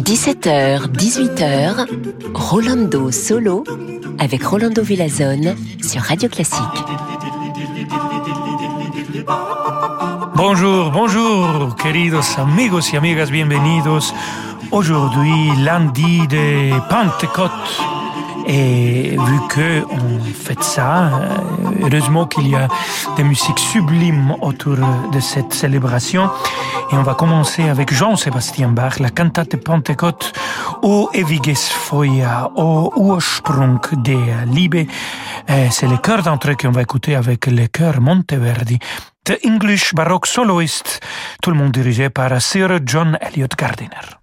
17h, 18h, Rolando Solo avec Rolando Villazone sur Radio Classique. Bonjour, bonjour, queridos amigos y amigas, bienvenidos. Aujourd'hui, lundi de Pentecôte. Et vu que on fait ça, euh, heureusement qu'il y a des musiques sublimes autour de cette célébration. Et on va commencer avec Jean-Sébastien Bach, la cantate Pentecôte O ewiges Feuer, O Ursprung der Liebe. Euh, c'est le chœur d'entrée qu'on va écouter avec le chœur Monteverdi. The English Baroque Soloist, tout le monde dirigé par Sir John Eliot Gardiner.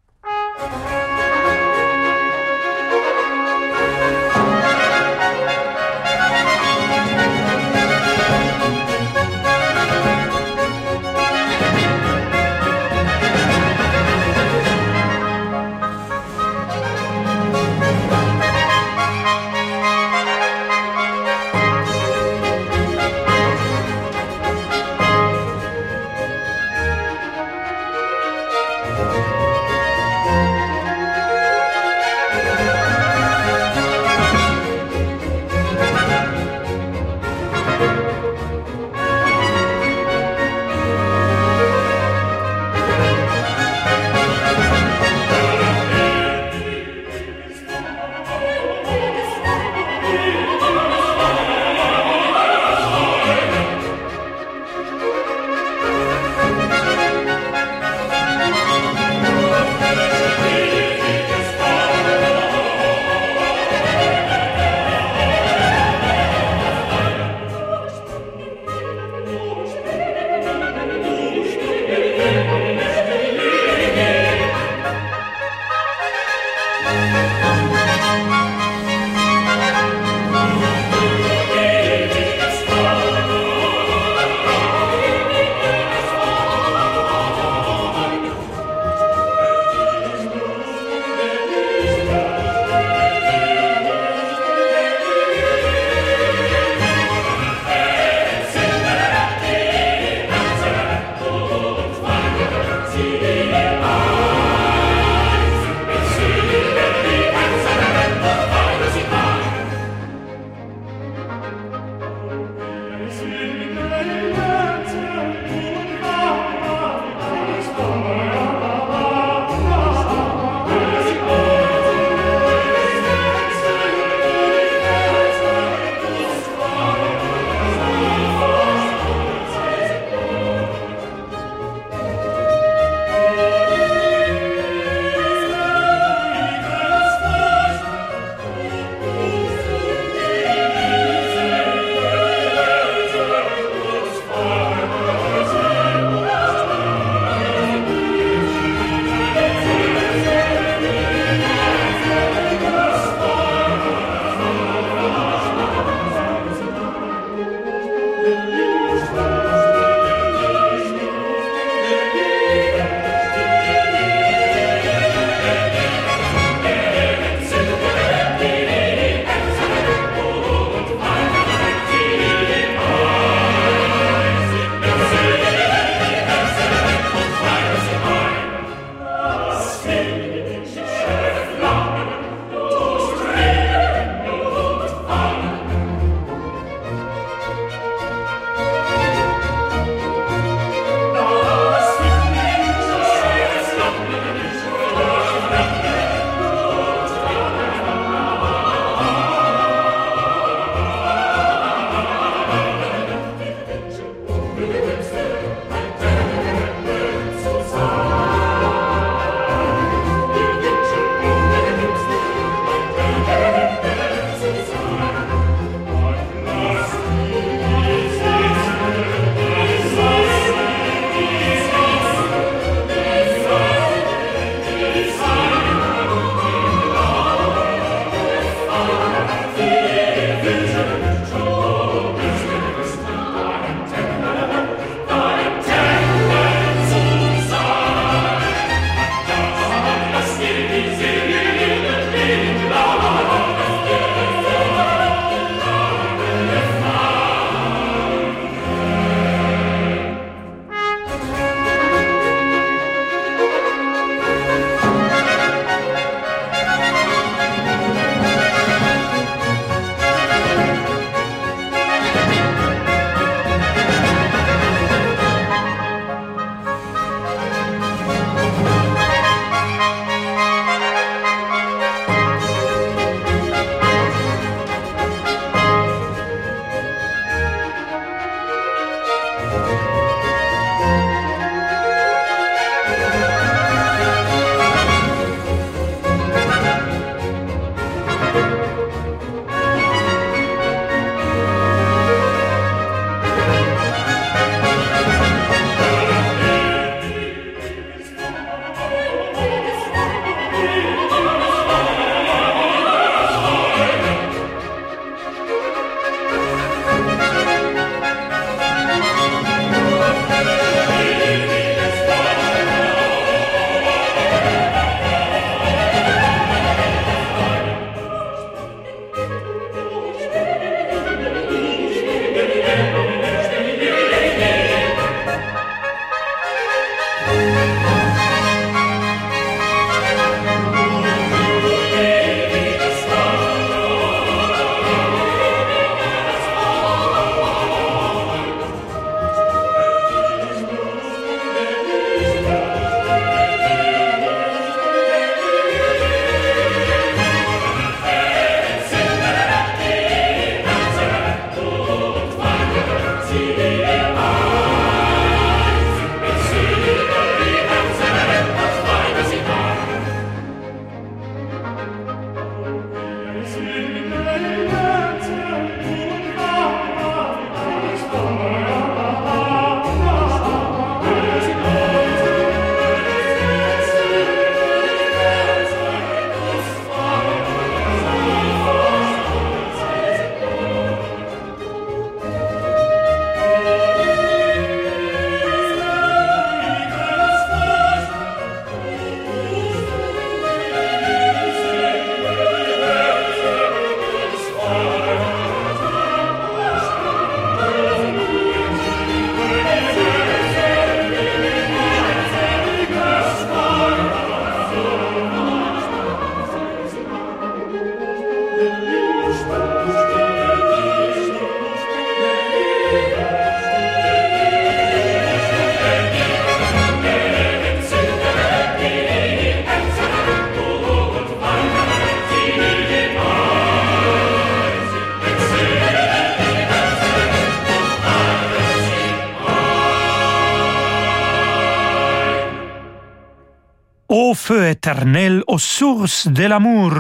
Éternel aux sources de l'amour.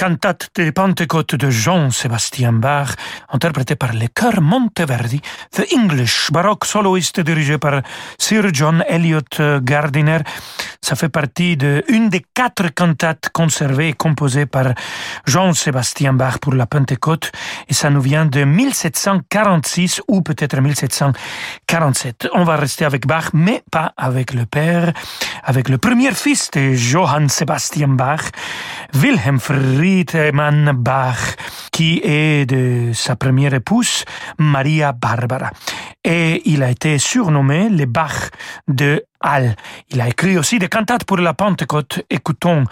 Cantate de Pentecôte de Jean-Sébastien Bach, interprété par le chœur Monteverdi, The English Baroque Soloist dirigé par Sir John Eliot Gardiner. Ça fait partie de une des quatre cantates conservées et composées par Jean-Sébastien Bach pour la Pentecôte et ça nous vient de 1746 ou peut-être 1747. On va rester avec Bach, mais pas avec le père, avec le premier fils de Johann Sebastian Bach, Wilhelm Friedemann Bach, qui est de sa première épouse, Maria Barbara. Et il a été surnommé le Bach de Al. Il a écrit aussi des cantates pour la Pentecôte. Écoutons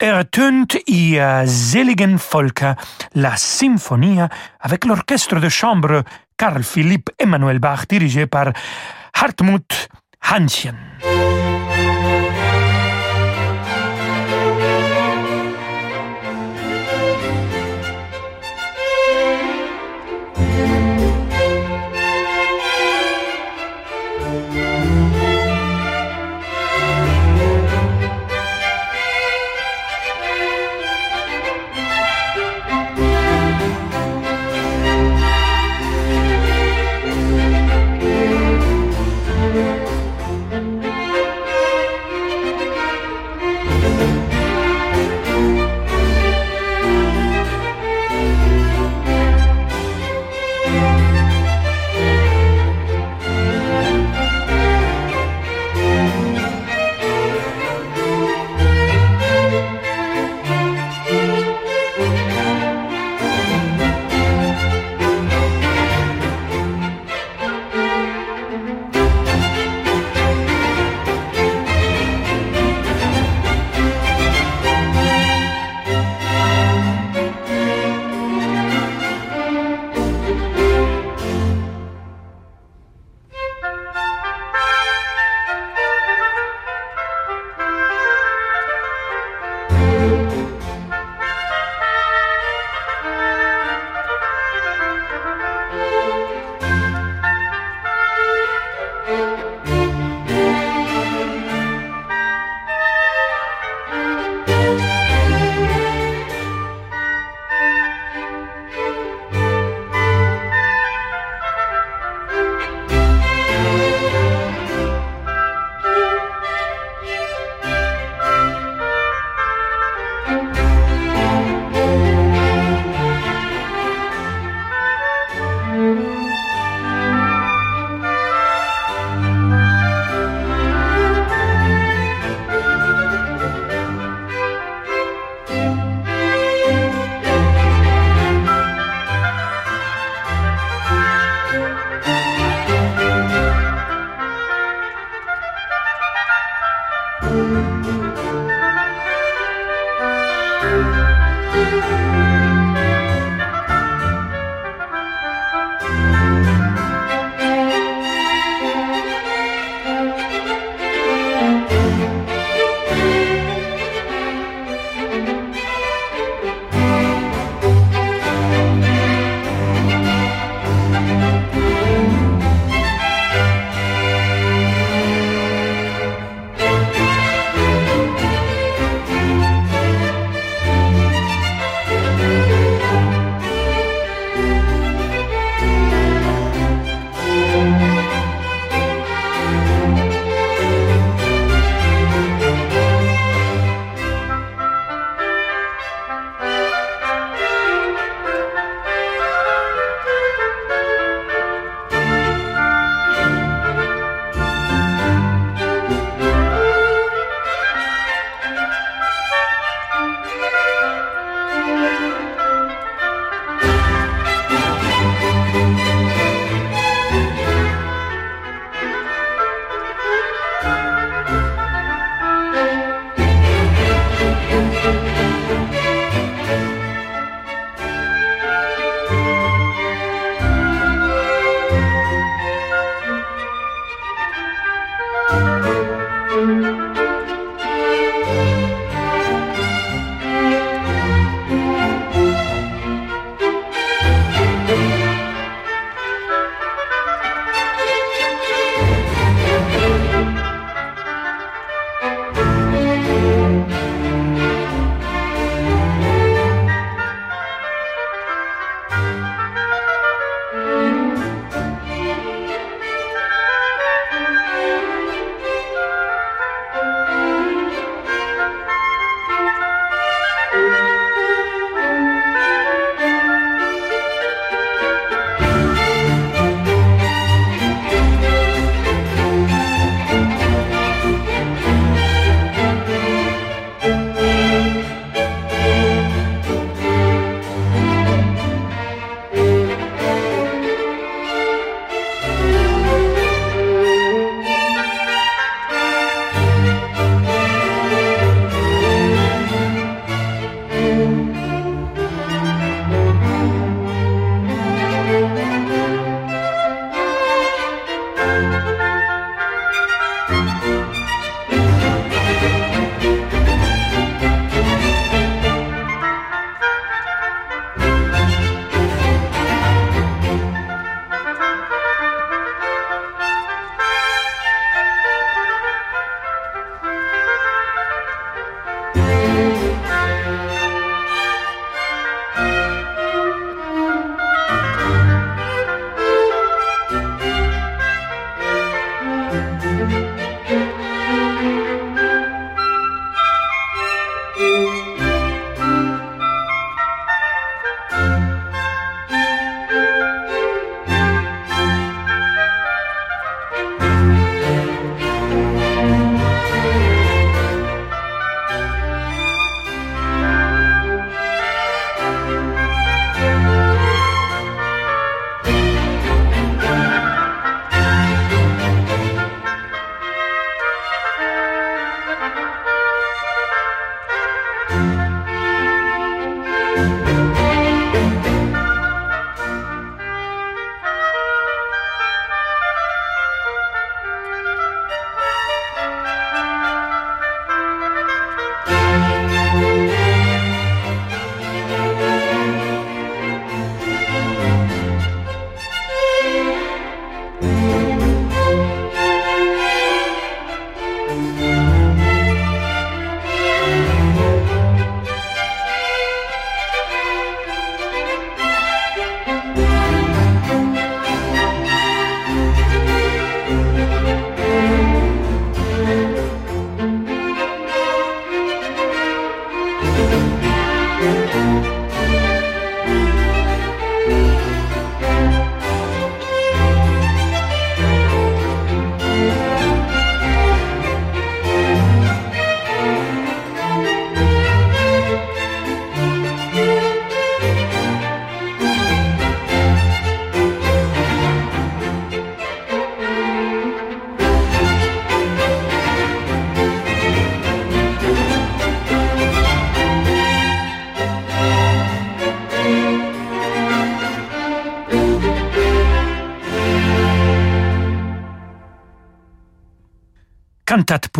Ertönt i Seligen Volker, la symphonie avec l'orchestre de chambre Carl Philipp Emanuel Bach dirigé par Hartmut Hanschen.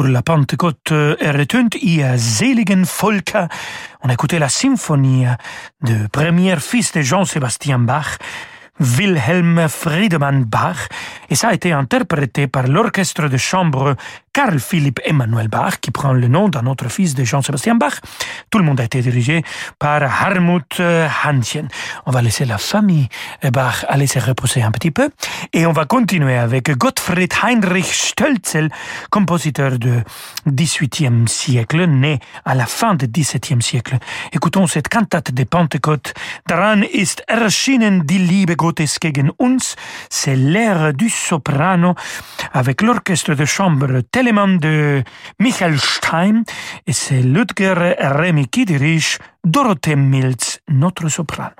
Pour la Pentecôte ertönt ihr seligen Volker. On a écouté la symphonie de premier fils de Jean-Sébastien Bach, Wilhelm Friedemann Bach, et ça a été interprété par l'orchestre de chambre Carl Philipp Emanuel Bach, qui prend le nom d'un autre fils de Jean-Sébastien Bach. Tout le monde a été dirigé par Harmut Hanschen. On va laisser la famille Bach aller se reposer un petit peu, et on va continuer avec Gottfried Heinrich Stölzel, compositeur du XVIIIe siècle, né à la fin du XVIIe siècle. Écoutons cette cantate de Pentecôte. Daran ist erschienen die Liebe Gottes gegen uns. C'est l'air du soprano avec l'orchestre de chambre Telemann de Michael Stein et c'est Ludger Remy qui dirige Mills, notre soprano.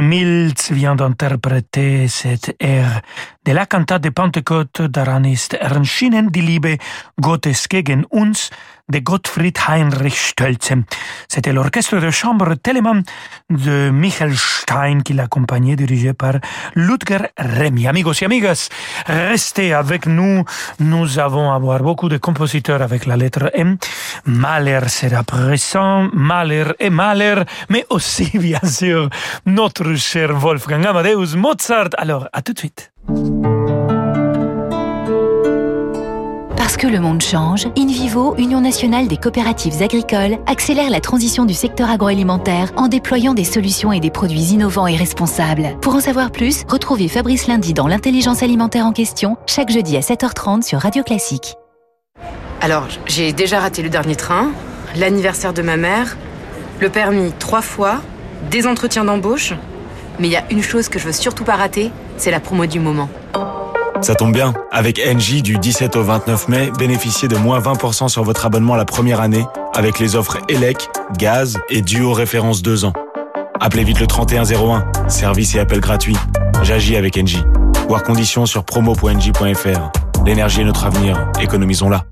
Mills vient d'interpréter cette air de la cantate de Pentecôte d'Aranist Ernst die Liebe Gottes gegen uns de Gottfried Heinrich Stölze. C'était l'orchestre de chambre Telemann de Michael Stein qui l'accompagnait, dirigé par Ludger Remy. Amigos et amigas, restez avec nous. Nous avons à voir beaucoup de compositeurs avec la lettre M. Mahler sera présent, Mahler et Mahler, mais aussi, bien sûr, notre cher Wolfgang Amadeus Mozart. Alors, à tout de suite. Parce que le monde change, InVivo, Union nationale des coopératives agricoles, accélère la transition du secteur agroalimentaire en déployant des solutions et des produits innovants et responsables. Pour en savoir plus, retrouvez Fabrice Lundi dans l'intelligence alimentaire en question, chaque jeudi à 7h30 sur Radio Classique. Alors, j'ai déjà raté le dernier train, l'anniversaire de ma mère, le permis trois fois, des entretiens d'embauche. Mais il y a une chose que je veux surtout pas rater, c'est la promo du moment. Ça tombe bien. Avec NJ, du 17 au 29 mai, bénéficiez de moins 20% sur votre abonnement la première année avec les offres ELEC, gaz et duo référence 2 ans. Appelez vite le 3101. Service et appel gratuit. J'agis avec NJ. Voir conditions sur promo.nj.fr. L'énergie est notre avenir. Économisons-la.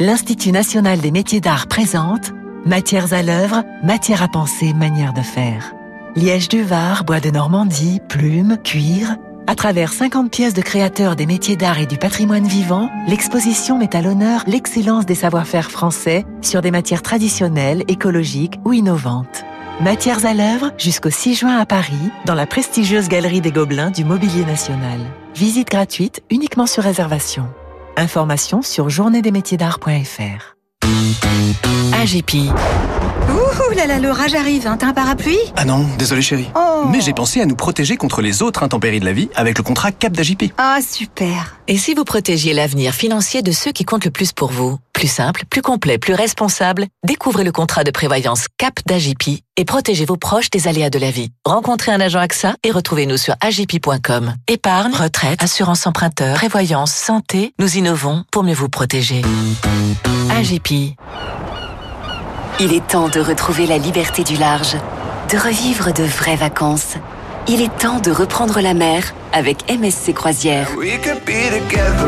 L'Institut national des métiers d'art présente Matières à l'œuvre, matière à penser, manière de faire. Liège du Var, bois de Normandie, plumes, cuir, à travers 50 pièces de créateurs des métiers d'art et du patrimoine vivant, l'exposition met à l'honneur l'excellence des savoir-faire français sur des matières traditionnelles, écologiques ou innovantes. Matières à l'œuvre jusqu'au 6 juin à Paris, dans la prestigieuse Galerie des Gobelins du Mobilier National. Visite gratuite uniquement sur réservation. Informations sur journéedesmétiers-d'art.fr. AGP. Ouh là là, l'orage arrive, hein. t'as un parapluie? Ah non, désolé chérie. Oh. Mais j'ai pensé à nous protéger contre les autres intempéries de la vie avec le contrat Cap d'AJP. Ah super. Et si vous protégiez l'avenir financier de ceux qui comptent le plus pour vous? Plus simple, plus complet, plus responsable, découvrez le contrat de prévoyance Cap d'AJP et protégez vos proches des aléas de la vie. Rencontrez un agent AXA et retrouvez-nous sur agip.com. Épargne, retraite, assurance emprunteur, prévoyance, santé, nous innovons pour mieux vous protéger. AGP. Il est temps de retrouver la liberté du large, de revivre de vraies vacances. Il est temps de reprendre la mer avec MSC Croisière.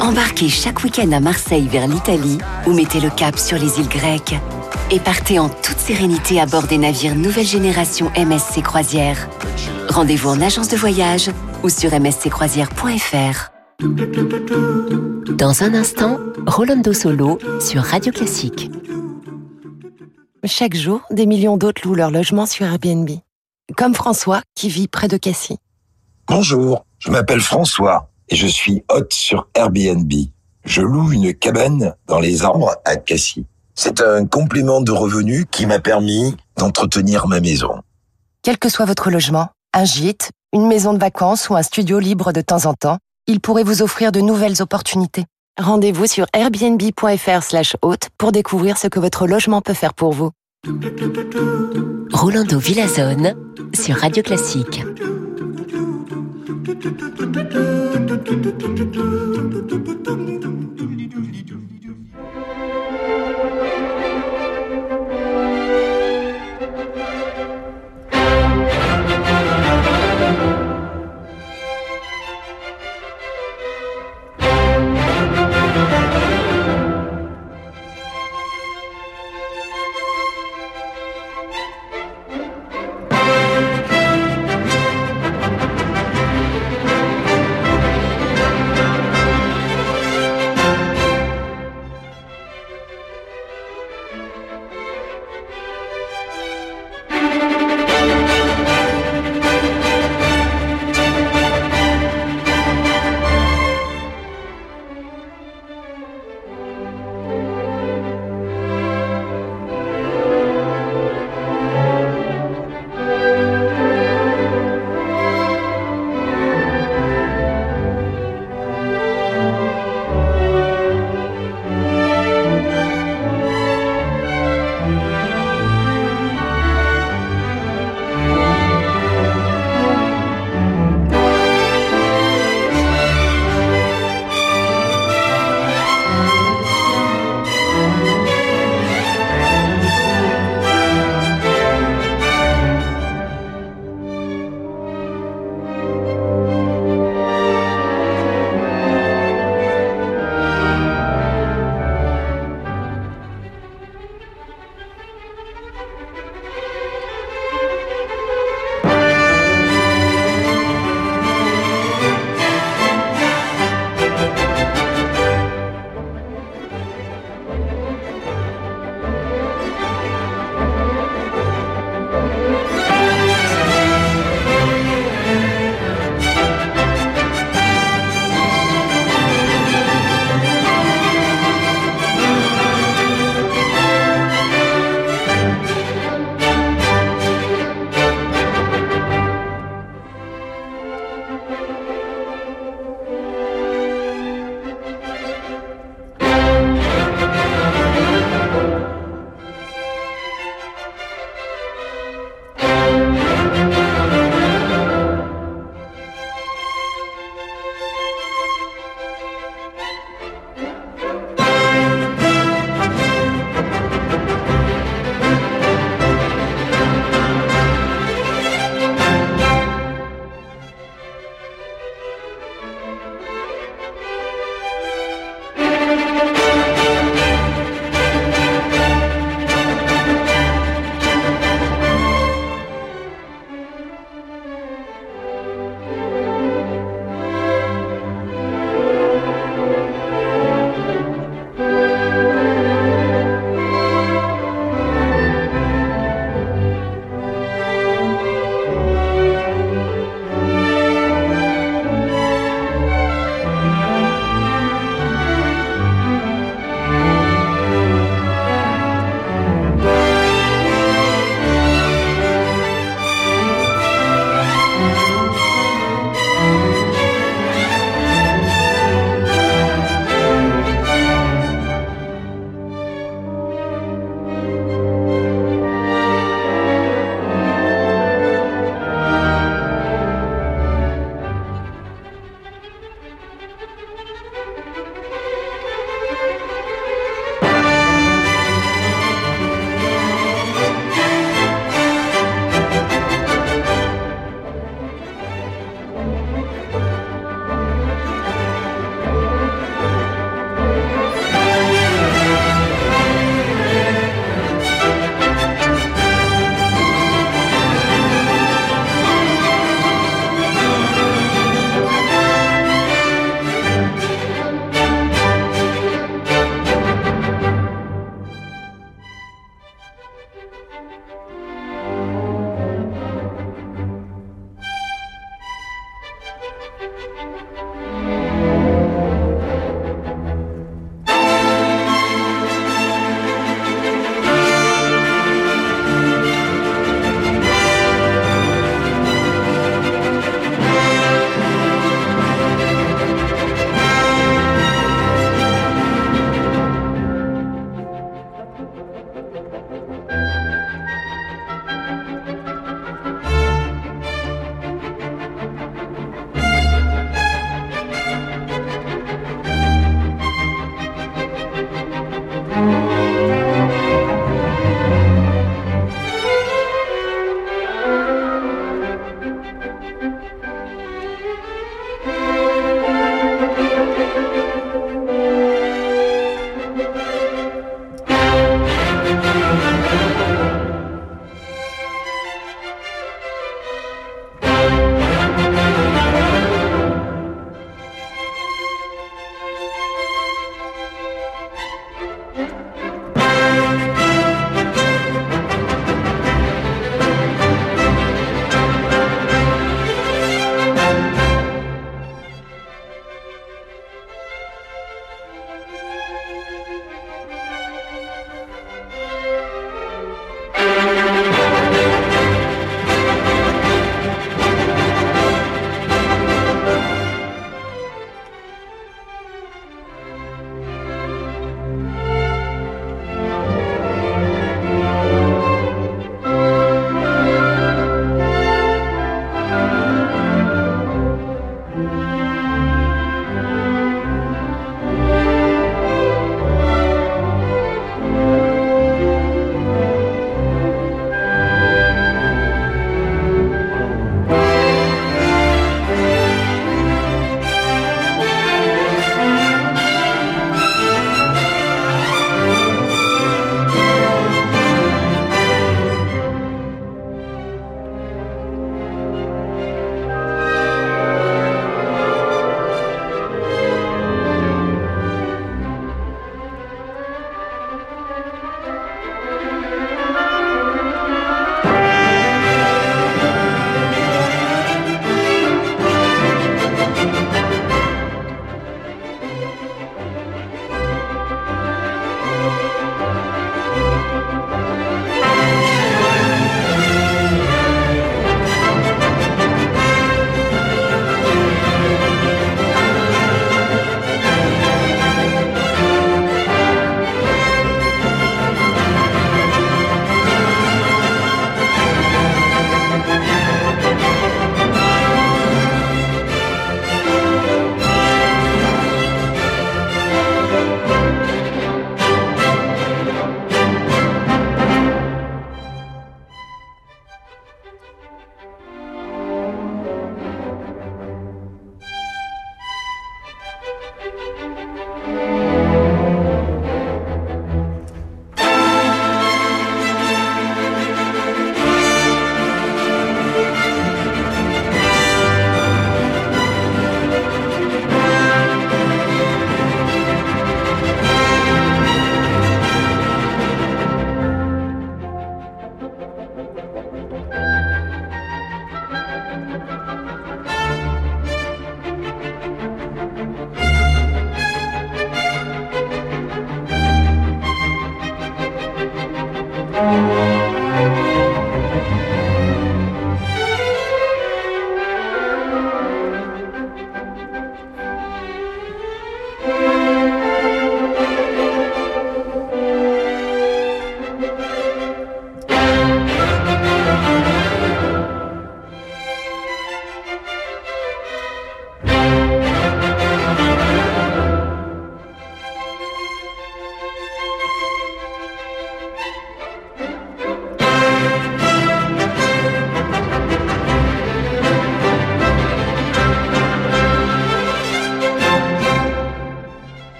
Embarquez chaque week-end à Marseille vers l'Italie ou mettez le cap sur les îles grecques. Et partez en toute sérénité à bord des navires nouvelle génération MSC Croisière. Rendez-vous en agence de voyage ou sur msccroisière.fr. Dans un instant, Rolando Solo sur Radio Classique. Chaque jour, des millions d'autres louent leur logement sur Airbnb. Comme François, qui vit près de Cassis. Bonjour, je m'appelle François et je suis hôte sur Airbnb. Je loue une cabane dans les arbres à Cassis. C'est un complément de revenus qui m'a permis d'entretenir ma maison. Quel que soit votre logement, un gîte, une maison de vacances ou un studio libre de temps en temps, il pourrait vous offrir de nouvelles opportunités. Rendez-vous sur airbnb.fr slash hôte pour découvrir ce que votre logement peut faire pour vous. Rolando Villazone sur Radio Classique.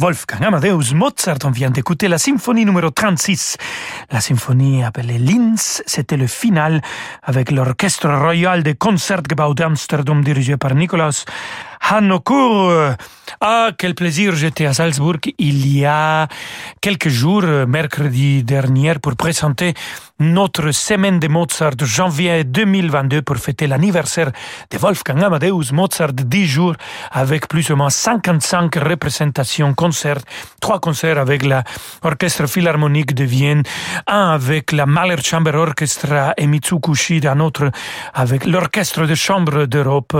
Wolfgang Amadeus Mozart, on vient d'écouter la symphonie numéro 36. La symphonie appelée Linz, c'était le final avec l'orchestre royal de Concertgebouw d'Amsterdam dirigé par Nicolas Hanokur. Ah, quel plaisir, j'étais à Salzbourg il y a quelques jours, mercredi dernier, pour présenter notre semaine de Mozart janvier 2022 pour fêter l'anniversaire de Wolfgang Amadeus Mozart, 10 jours avec plus ou moins 55 représentations, concerts, trois concerts avec l'Orchestre Philharmonique de Vienne, un avec la Mahler Chamber Orchestra et Mitsukushi, un autre avec l'Orchestre de Chambre d'Europe,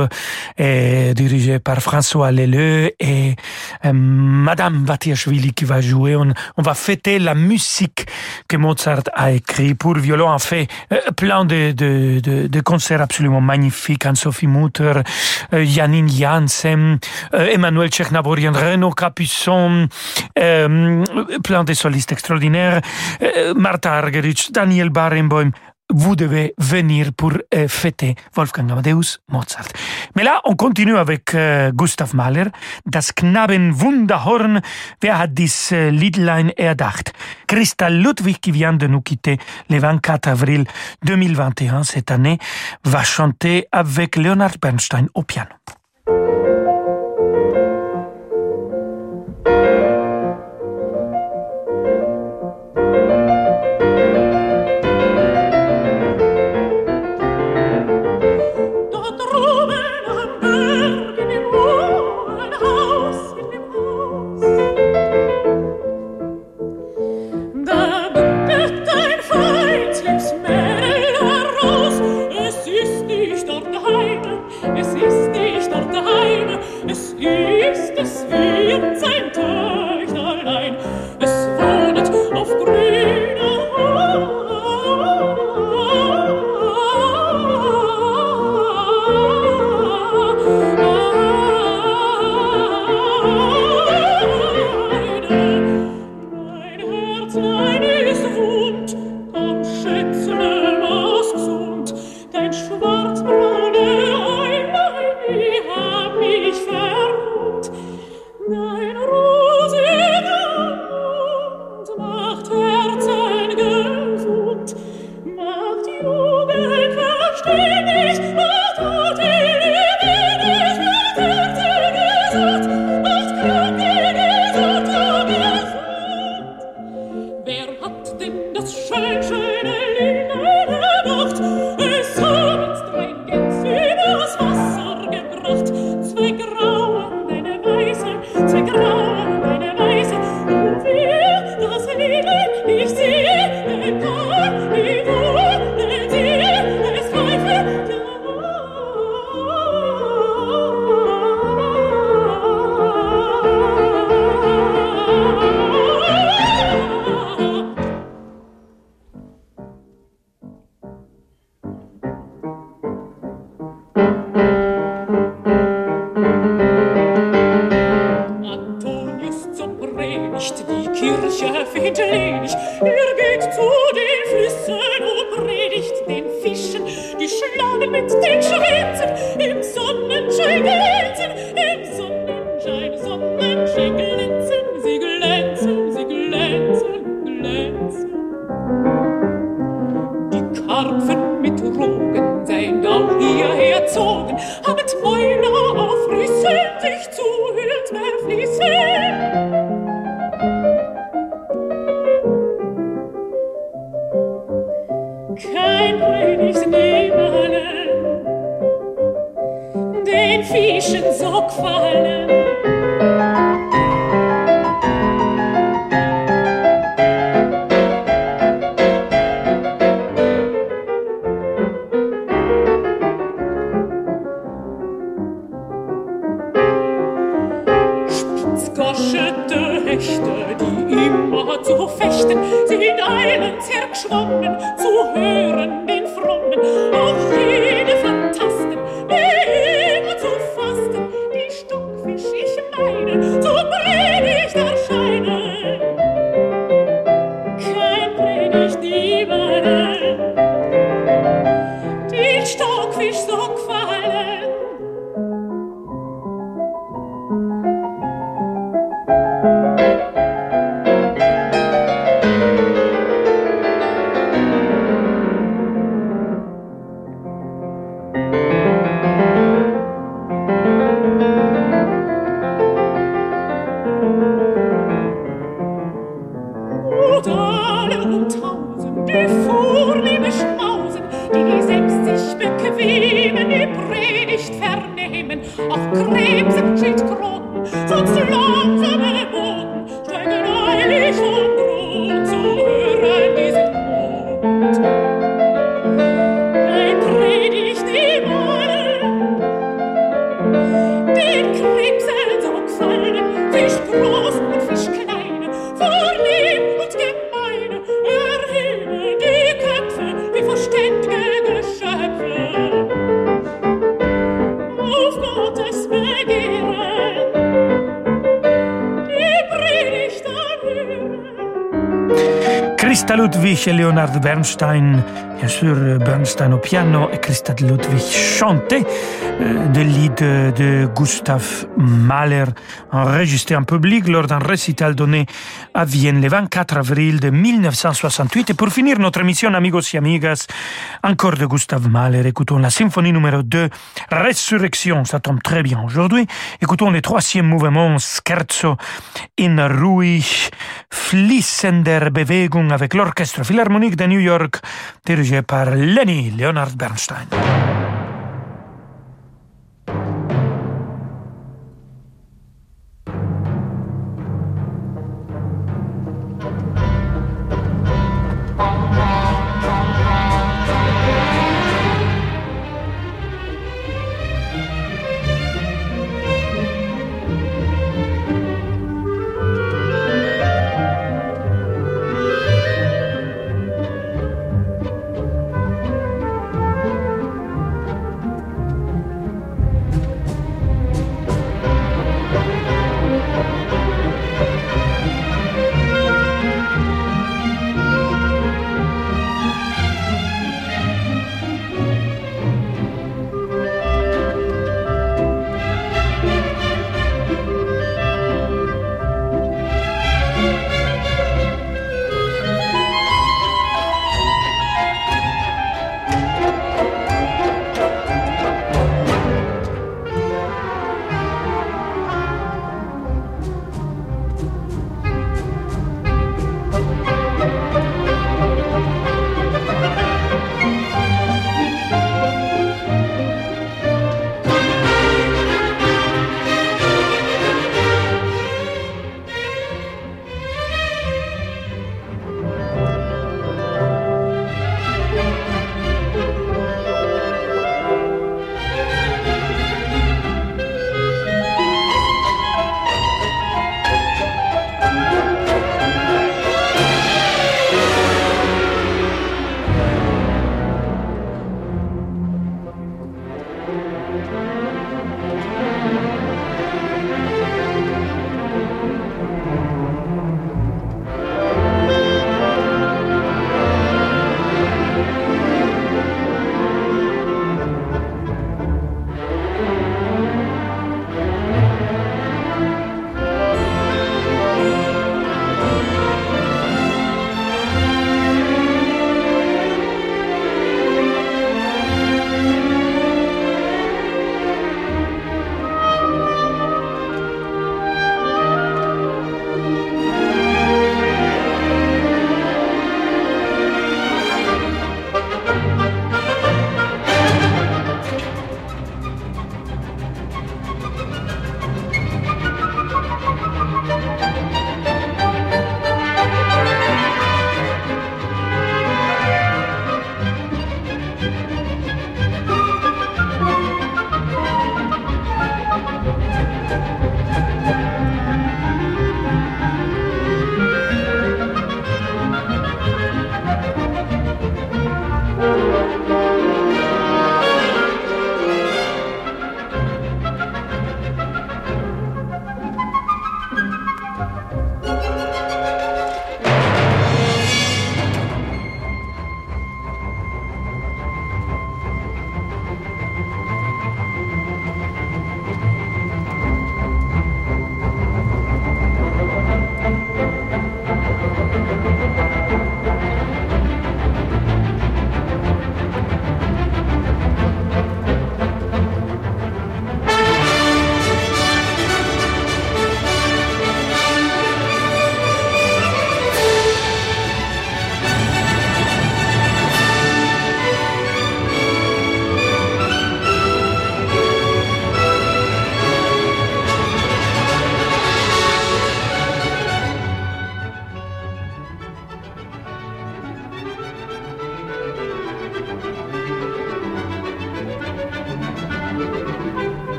dirigé par François Leleu et euh, Madame Vatiashvili qui va jouer. On, va fêter la musique que Mozart a écrit pour violon a fait euh, plein de, de, concerts absolument magnifiques. Anne-Sophie Mutter, euh, Janssen, euh, Emmanuel Tchernaborian, Renaud Capuçon, plein de solistes extraordinaires, Martha Argerich, Daniel Barenboim vous devez venir pour euh, fêter Wolfgang Amadeus Mozart. Mais là, on continue avec euh, Gustav Mahler, Das Knaben Wunderhorn. Wer hat dies äh, Liedlein erdacht? Christa Ludwig, qui vient de nous quitter le 24 avril 2021 cette année, va chanter avec Leonard Bernstein au piano. Glück. Ludwig et Leonard Bernstein, bien Bernstein au piano et Christophe Ludwig chantait de lead de Gustav Mahler enregistré en public lors d'un récital donné à Vienne le 24 avril de 1968. Et pour finir notre émission Amigos et Amigas, encore de Gustav Mahler, écoutons la symphonie numéro 2, Résurrection, ça tombe très bien aujourd'hui. Écoutons le troisième mouvement, Scherzo in ruhig fließender Bewegung avec l'Orchestre Philharmonique de New York, dirigé par Lenny Leonard Bernstein.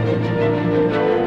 Música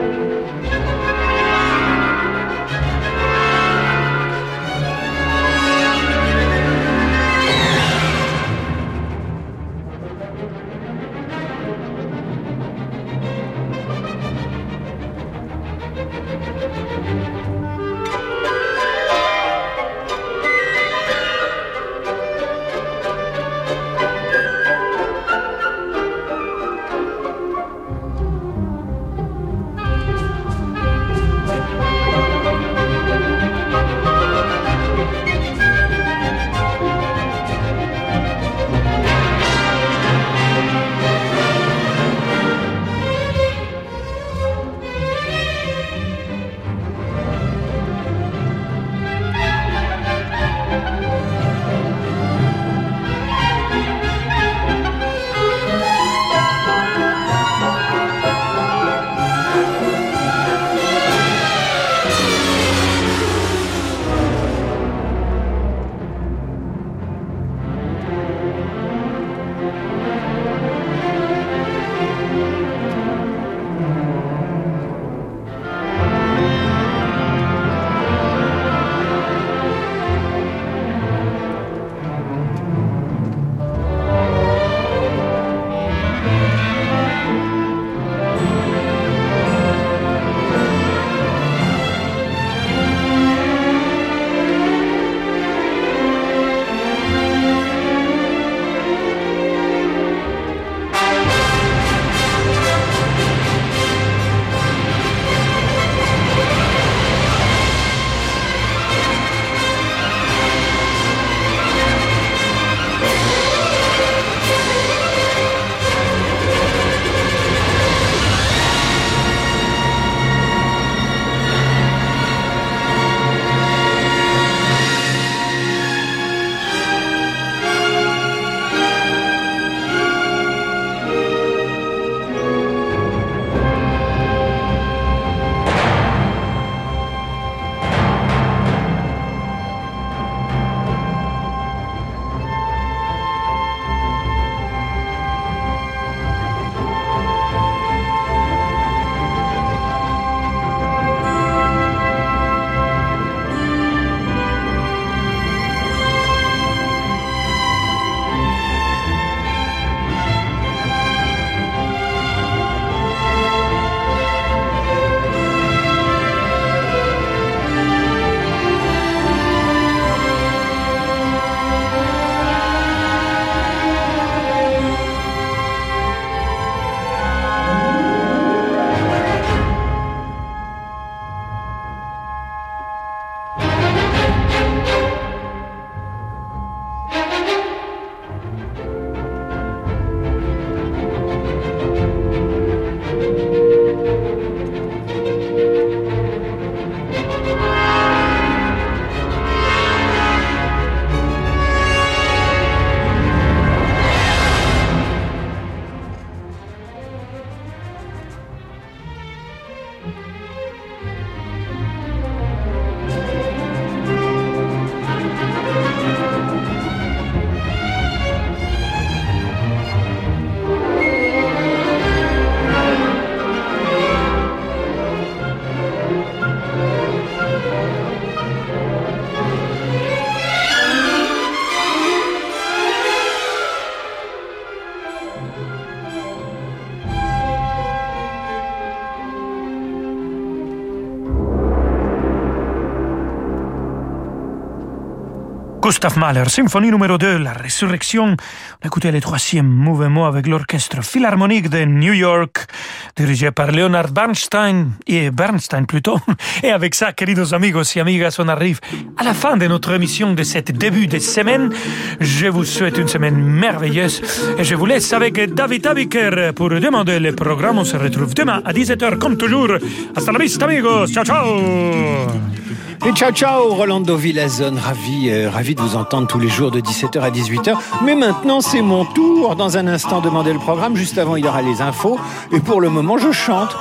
Gustav Mahler, symphonie numéro 2, La Résurrection. On écoutait le troisième mouvement avec l'orchestre philharmonique de New York, dirigé par Leonard Bernstein, et Bernstein plutôt. Et avec ça, queridos amigos y amigas, on arrive à la fin de notre émission de cette début de semaine. Je vous souhaite une semaine merveilleuse et je vous laisse avec David Abiker pour demander le programme. On se retrouve demain à 17h comme toujours. Hasta la vista, amigos. Ciao, ciao. Et ciao ciao Rolando Villazone, ravi, euh, ravi de vous entendre tous les jours de 17h à 18h. Mais maintenant c'est mon tour. Dans un instant, demander le programme. Juste avant, il y aura les infos. Et pour moment, je chante.